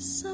Sa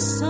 sun.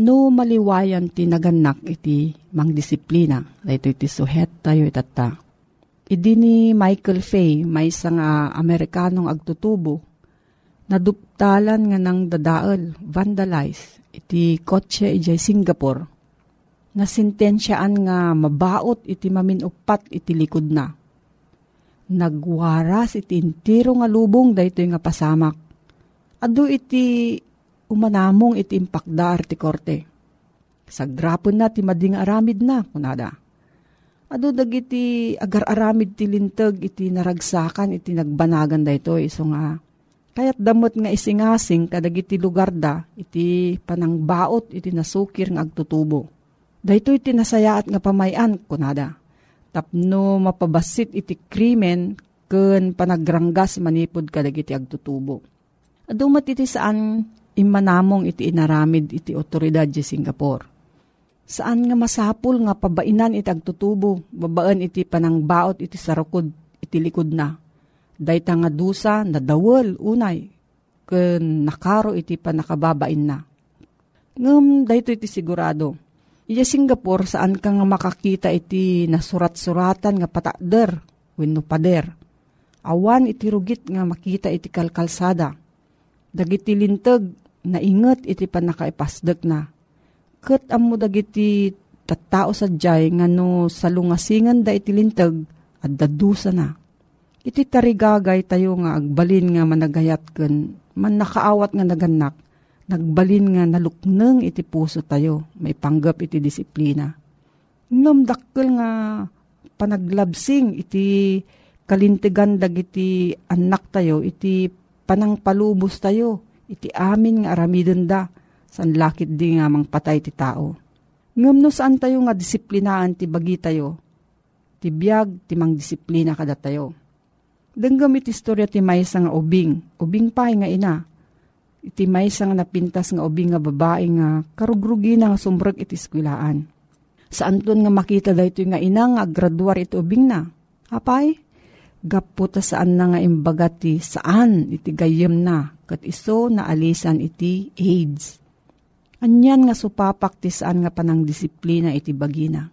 No maliwayan ti naganak iti mangdisiplina. Dahito iti suhet tayo itata. Idi ni Michael Fay, may isang Amerikanong agtutubo, naduptalan nga ng dadaal, vandalize, iti kotse ijay Singapore. Nasintensyaan nga mabaot iti maminupat iti likod na nagwaras iti intiro nga lubong daytoy nga pasamak. Ado iti umanamong iti impakda ti korte. Sagrapon na ti mading aramid na kunada. Ado dagiti agar-aramid ti lintag iti naragsakan iti nagbanagan daytoy so nga kayat damot nga isingasing kadagiti lugar da iti panangbaot iti nasukir nga agtutubo. Daytoy iti nasayaat nga pamayan kunada tapno mapabasit iti krimen ken panagranggas manipod kadag iti agtutubo. Adumat iti saan imanamong iti inaramid iti otoridad di Singapore. Saan nga masapul nga pabainan iti agtutubo, babaan iti panangbaot iti sarukod iti likod na. Dayta nga dusa na dawel unay, ken nakaro iti panakababain na. Ngem dayto iti sigurado, Iya Singapore saan ka nga makakita iti nasurat-suratan nga patakder wenno pader. Awan iti rugit nga makita iti kalkalsada. Dagiti lintag na inget iti panakaipasdek na. Ket ammo dagiti tattao sadyay nga no salungasingan da iti lintag at dadusa na. Iti tarigagay tayo nga agbalin nga managayat ken man nakaawat nga naganak nagbalin nga nalukneng iti puso tayo, may panggap iti disiplina. Ngam nga panaglabsing iti kalintigan dagiti anak tayo, iti panangpalubos tayo, iti amin nga aramidon da, san lakit di nga mang patay ti tao. Ngam no saan tayo nga disiplinaan ti bagi tayo, ti biyag ti mang disiplina kada tayo. Denggam iti istorya ti maysa nga ubing, ubing pa nga ina, iti may nga napintas nga ubi nga babae nga karugrugi na nga sumbrag iti skwilaan. Saan ton nga makita dayto nga ina nga graduar iti ubing na? Apay? Gaputa saan na nga imbaga ti saan iti gayem na kat iso na alisan iti AIDS. Anyan nga supapak ti nga panang disiplina iti bagina.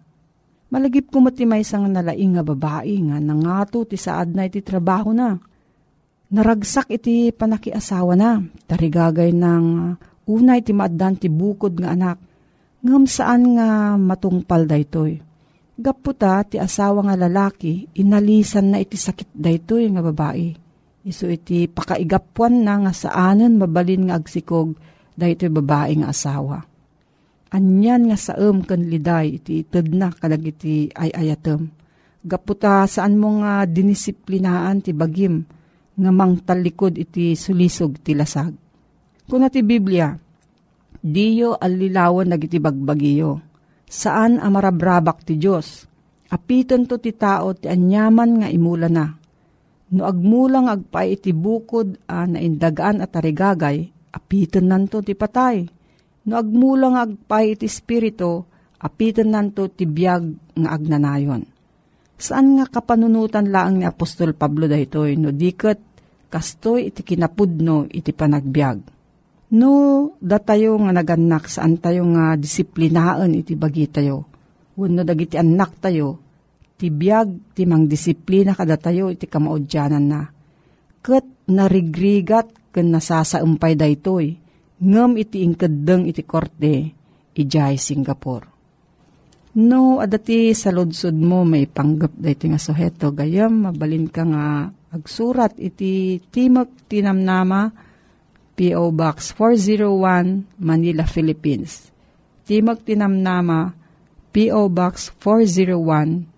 Malagip ko ti may nga nalaing nga babae nga nangato ti saad na iti trabaho na naragsak iti panakiasawa na. Tarigagay ng unay ti maaddan ti bukod nga anak. Ngam saan nga matungpal daytoy. Gaputa ti asawa nga lalaki, inalisan na iti sakit daytoy nga babae. Iso iti pakaigapuan na nga saanan mabalin nga agsikog daytoy babae nga asawa. Anyan nga saem ken liday iti ited na kadag iti ay ayatem. Gaputa saan mo nga dinisiplinaan ti bagim nga mangtalikod iti sulisog ti lasag. Kuna ti Biblia, diyo alilawan nagiti bagbagiyo. Saan amarabrabak ti Diyos? Apitan to ti tao ti anyaman nga imula na. No agmulang agpay iti bukod a naindagaan at tarigagay, apitan nanto ti patay. No agmulang agpay iti spirito, apitan nanto ti biyag nga agnanayon. Saan nga kapanunutan laang ni Apostol Pablo daytoy no diket kastoy iti kinapudno iti panagbiag. No datayo nga naganak saan tayo nga disiplinaan iti bagi tayo. Wenno dagiti anak tayo ti biag ti mang disiplina kada tayo iti kamaudyanan na. Ket narigrigat ken nasasaumpay daytoy ngem iti ingkeddeng iti korte ijay Singapore. No, adati sa lodsod mo may panggap dito nga suheto. Gayam, mabalin ka nga agsurat iti Timok Tinamnama, P.O. Box 401, Manila, Philippines. Timok Tinamnama, P.O. Box 401,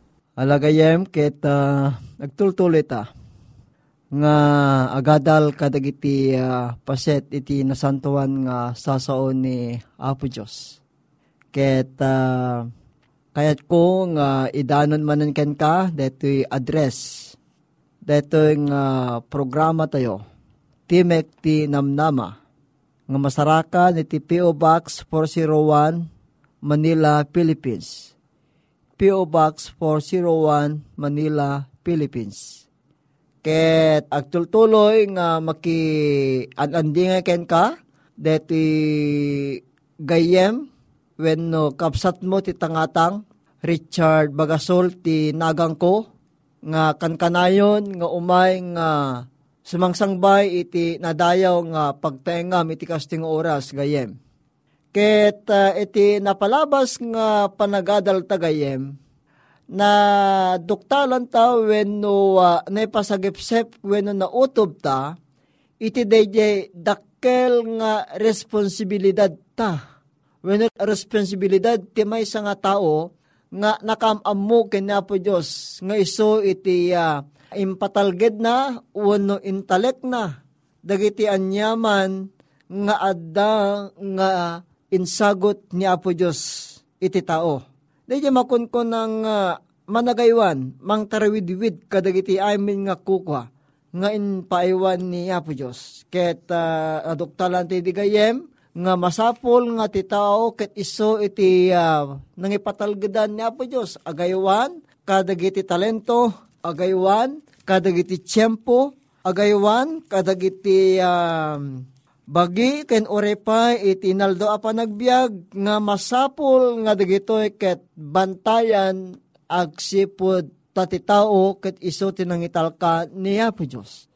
Alagayem ket uh, ah nga agadal kadagiti uh, paset iti nasantuan nga sasaon ni Apo Diyos. Ket uh, kayat ko nga idanon manan ken ka detoy address detoy nga programa tayo Timek ti Namnama nga masarakan iti PO Box 401 Manila, Philippines. PO Box 401 Manila, Philippines Ket agtultuloy nga maki anandinga ken ka deti gayem when no kapsat mo ti tangatang Richard Bagasol ti nagang ko nga kankanayon nga umay nga sumangsangbay iti nadayaw nga pagtengam iti kasting oras gayem. Ket uh, iti napalabas nga panagadal tagayem na duktalan ta when no uh, naipasagipsep when no nautob ta iti dayjay dakkel nga responsibilidad ta. When no responsibilidad ti may nga tao nga nakamamu kanya po Diyos nga iso iti uh, impatalged na wano intalek na. Dagiti anyaman nga adda nga insagot ni Apo Diyos iti tao Dahil makunkon ng uh, managaywan, mang tarawid-wid kadagiti amin nga kukwa, nga inpaiwan ni Apo Diyos. Ket uh, adoktalan ti digayem, nga masapol nga ti tao ket iso iti uh, nangipatalgedan ni Apo Diyos. Agaywan, kadagiti talento, agaywan, kadagiti tiyempo, agaywan, kadagiti um, Bagi ken orepay iti naldo a panagbiag nga masapul nga dagitoy ket bantayan agsipod tati tao ket iso tinangital ka niya po Diyos.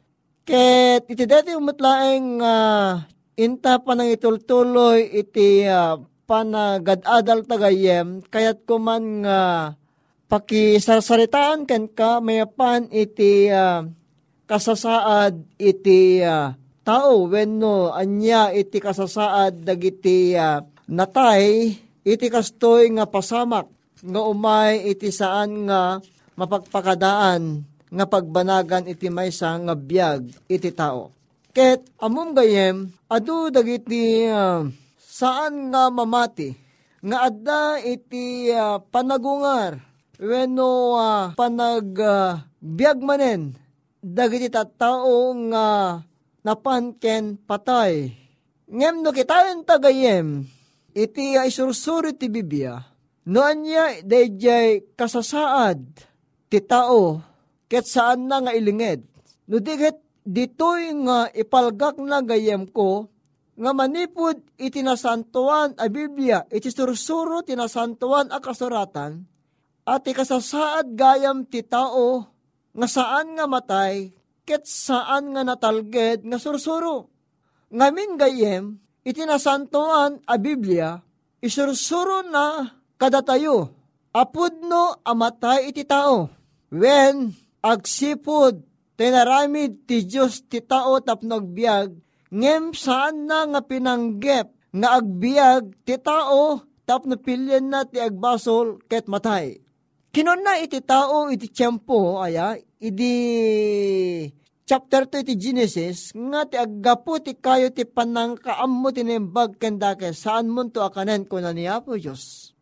Ket iti dati umutlaeng uh, inta panangitultuloy iti uh, panagadadal tagayem kayat kuman nga uh, pakisarsaritaan ken ka mayapan iti uh, kasasaad iti uh, tao wenno anya iti kasasaad dagiti uh, natay iti kastoy nga pasamak nga umay iti saan nga mapagpakadaan nga pagbanagan iti maysa nga biyag iti tao. Ket amom gayem adu dagiti uh, saan nga mamati nga adda iti uh, panagungar wenno uh, panag uh, biyag manen dagiti tattao nga napanken patay. Ngem no kitayon tagayem, iti ay sursuri ti Biblia, no anya dayjay kasasaad ti tao, ket saan na nga ilinged. No diget ditoy nga ipalgak na gayem ko, nga manipod iti nasantuan a Biblia, iti sursuro tinasantuan a kasuratan, at ikasasaad gayam ti tao, nga saan nga matay, ket saan nga natalged nga sursuro. Ngamin gayem, itinasantoan a Biblia, isursuro na kadatayo, apudno amatay iti tao. When agsipod, tinaramid ti Diyos ti tao tapno agbiag, ngem saan na nga pinanggep nga agbiag ti tao tapno pilyan na ti agbasol ket matay. Kinon na iti tao iti tiyempo aya, idi chapter 2 iti Genesis, nga ti aggapo ti kayo ti panang kaammo tinimbag kenda ke saan mo to akanen ko na niya po Diyos.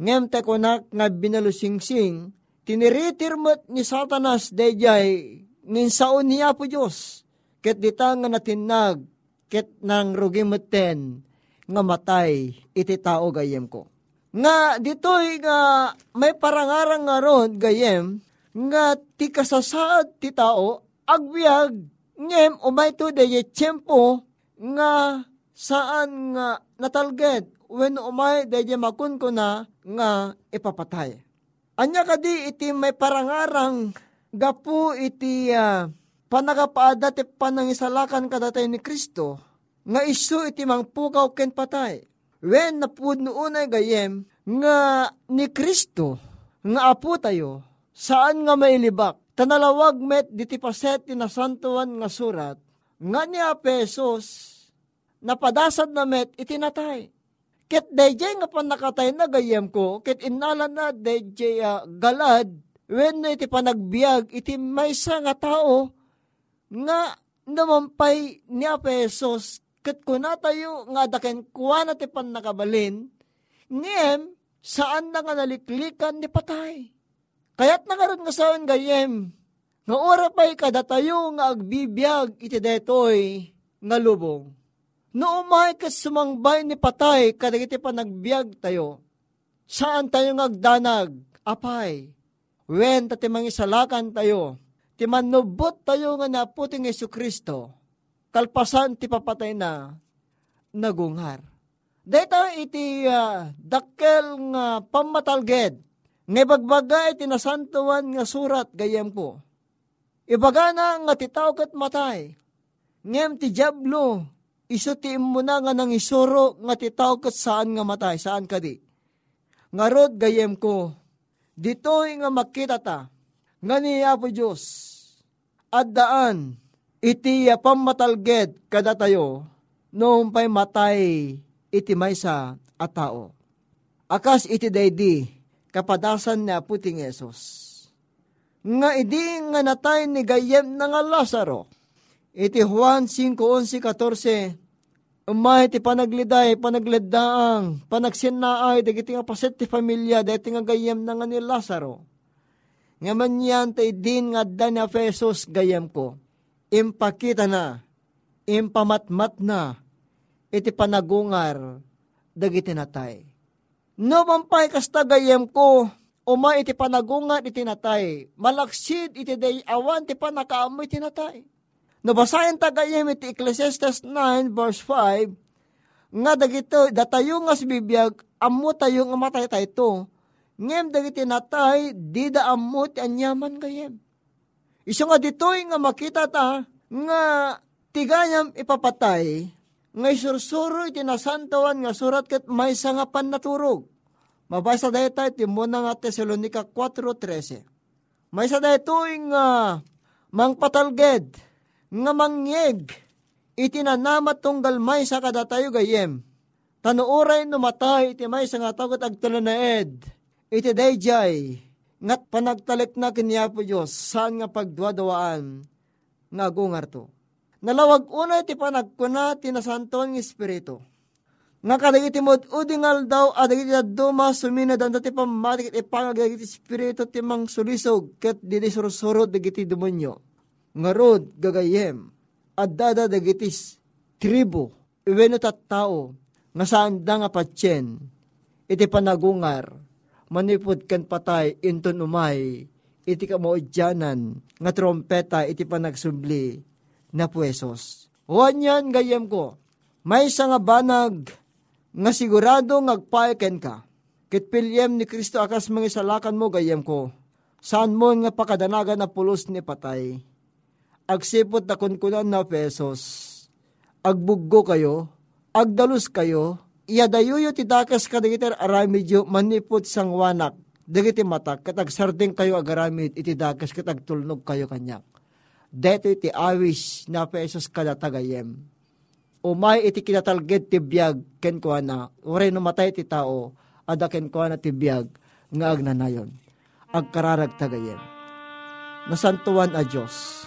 Ngem te kunak nga binalusingsing, tiniritirmat ni Satanas dayjay ninsaon niya po Diyos. Ket dita nga natinag, ket nang rugimeten, nga matay iti tao gayem ko. Nga ditoy nga may parangarang nga ron gayem, nga ti kasasaad ti tao, agbiag, ngem umay to deye tiyempo, nga saan nga natalged, when umay deye makun ko na, nga ipapatay. Anya kadi iti may parangarang gapu iti uh, panagapaada ti panangisalakan kadatay ni Kristo, nga isu iti mangpukaw ken patay. When napudno unay gayem, nga ni Kristo, nga apo tayo, saan nga mailibak, tanalawag met diti paset ti nasantuan nga surat, nga ni Apesos, napadasad na met itinatay. Ket dayjay nga panakatay na gayem ko, ket inalan na dayjay uh, galad, when na iti panagbiag, iti maysa nga tao, nga namampay ni Apesos, ket kuna tayo nga daken kuha na ti pan nakabalin, ngem, saan na nga naliklikan ni patay. Kaya't nakaroon nga saan gayem, nga ora pa'y kada tayo nga agbibiyag iti detoy nga lubong. No umay ka sumangbay ni patay kada iti panagbiag tayo. Saan tayo nga agdanag? Apay. Wen tati mangisalakan tayo. Ti manubot tayo nga naputing Yesu Kristo. Kalpasan ti papatay na nagunghar. Deta iti uh, dakkel nga pamatalged. Nga bagbaga iti nasantuan nga surat gayem ko. Ibaga na nga titaw kat matay. Ngem ti Diablo, iso ti mo na nga nang isuro nga titaw kat saan nga matay, saan ka di. Nga rod gayem ko, dito'y nga makita ta, nga ni Apo Diyos, at daan, iti pamatalged kada tayo, noong pa'y matay iti maysa a tao. Akas iti daydi, kapadasan ni Aputing Yesus. Nga idi nga natay ni gayem na nga Lazaro. Iti Juan 5.11.14 Umay ti panagliday, panagleddaang, panagsinnaay, dagiti nga paset ti pamilya, dagiti nga gayem na nga ni Lazaro. Nga man yan, tay din nga da ni Efesos gayem ko. Impakita na, impamatmat na, iti panagungar, dagiti natay. No mampay kasta gayem ko, uma iti panagungar iti natay, malaksid iti day awan ti panakaamoy iti natay. Nabasayan tagayem iti Ecclesiastes 9 verse 5, nga dagito, datayo nga bibiyag, amo tayo nga matay tayo to, ngem dagiti natay, di da amo ti anyaman gayem. Iso nga ditoy nga makita ta, nga tigayam ipapatay, nga isursuro iti nasantawan nga surat ket may nga pannaturog. Mabasa dayta iti muna nga Tesalonica 4.13. May sa daytoy nga mangpatalged, nga mangyeg, itinanamat tunggal may sa kadatayo gayem. Tanuuray numatay iti may sa nga tagot agtulanaed, iti dayjay, ngat panagtalik na kinyapo Diyos, saan nga pagduadawaan, nga gungar to. Nalawag una iti panagkuna tinasanton ng Espiritu. Nga kadagiti mo udingal daw adagiti duma sumina dan dati pamatik ipangag dagiti Espiritu timang sulisog ket didi sursurod dagiti demonyo. Nga rod gagayem adada dagiti tribo iweno tao nga saan nga patyen iti panagungar manipod kan patay inton umay iti kamaudyanan nga trompeta iti panagsubli na puesos. Huwan yan gayem ko, may sa nga banag nga sigurado ngagpaeken ka. Kit pilyem ni Kristo akas mga salakan mo gayem ko. saan mo nga pakadanagan na pulos ni patay, agsipot na kunkunan na pesos, agbuggo kayo, agdalus kayo, iyadayuyo ti dakas kadagitar aramidyo manipot sang wanak, dagiti matak, katag sarding kayo agaramid, iti dakas katag tulnog kayo kanyak. Deto iti awis na pesos kada tagayem. Umay iti kinatalged ti biyag ken kuha na, uray no matay ti tao, ada ken na ti biyag, nga agnanayon. Agkararag tagayem. Nasantuan a Diyos.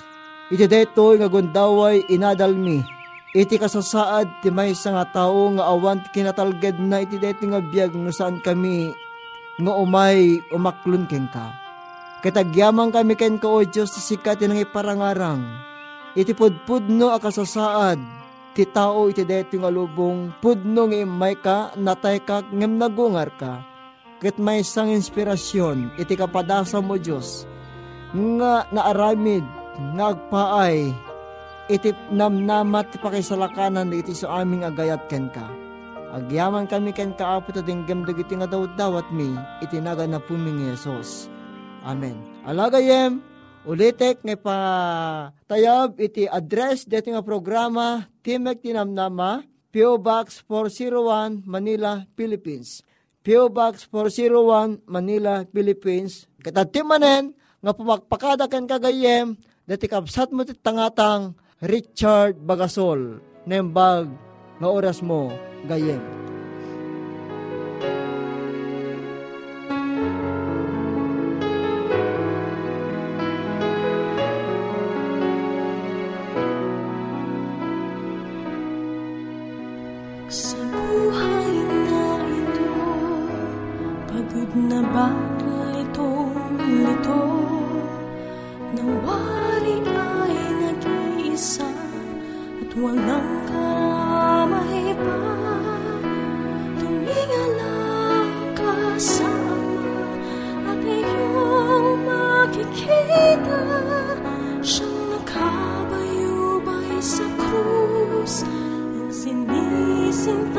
Iti deto nga gundaway inadalmi, iti kasasaad ti may nga tao nga awan kinatalged na iti deto nga biyag no saan kami nga umay umaklon ken ka. Katagyamang kami ken ka o Diyos ti sikat nang iparangarang. Iti pudpudno a kasasaad ti tao iti deto nga lubong pudno nga imay ka natay ka ngem nagungar ka. Ket may isang inspirasyon iti kapadasa mo Diyos nga naaramid nga agpaay iti namnamat ti pakisalakanan iti sa aming agayat ken ka. Agyaman kami ken kaapo ta dinggam dagiti nga daw dawat mi itinaga na puming Yesus. Amen. Alagayem, ulitek nga pa tayab iti address deti nga programa Timek Tinamnama, PO Box 401 Manila, Philippines. PO Box 401 Manila, Philippines. Katatimanen nga pumakpakada ken kagayem deti kapsat mo tangatang Richard Bagasol nembag nga oras mo gayem. to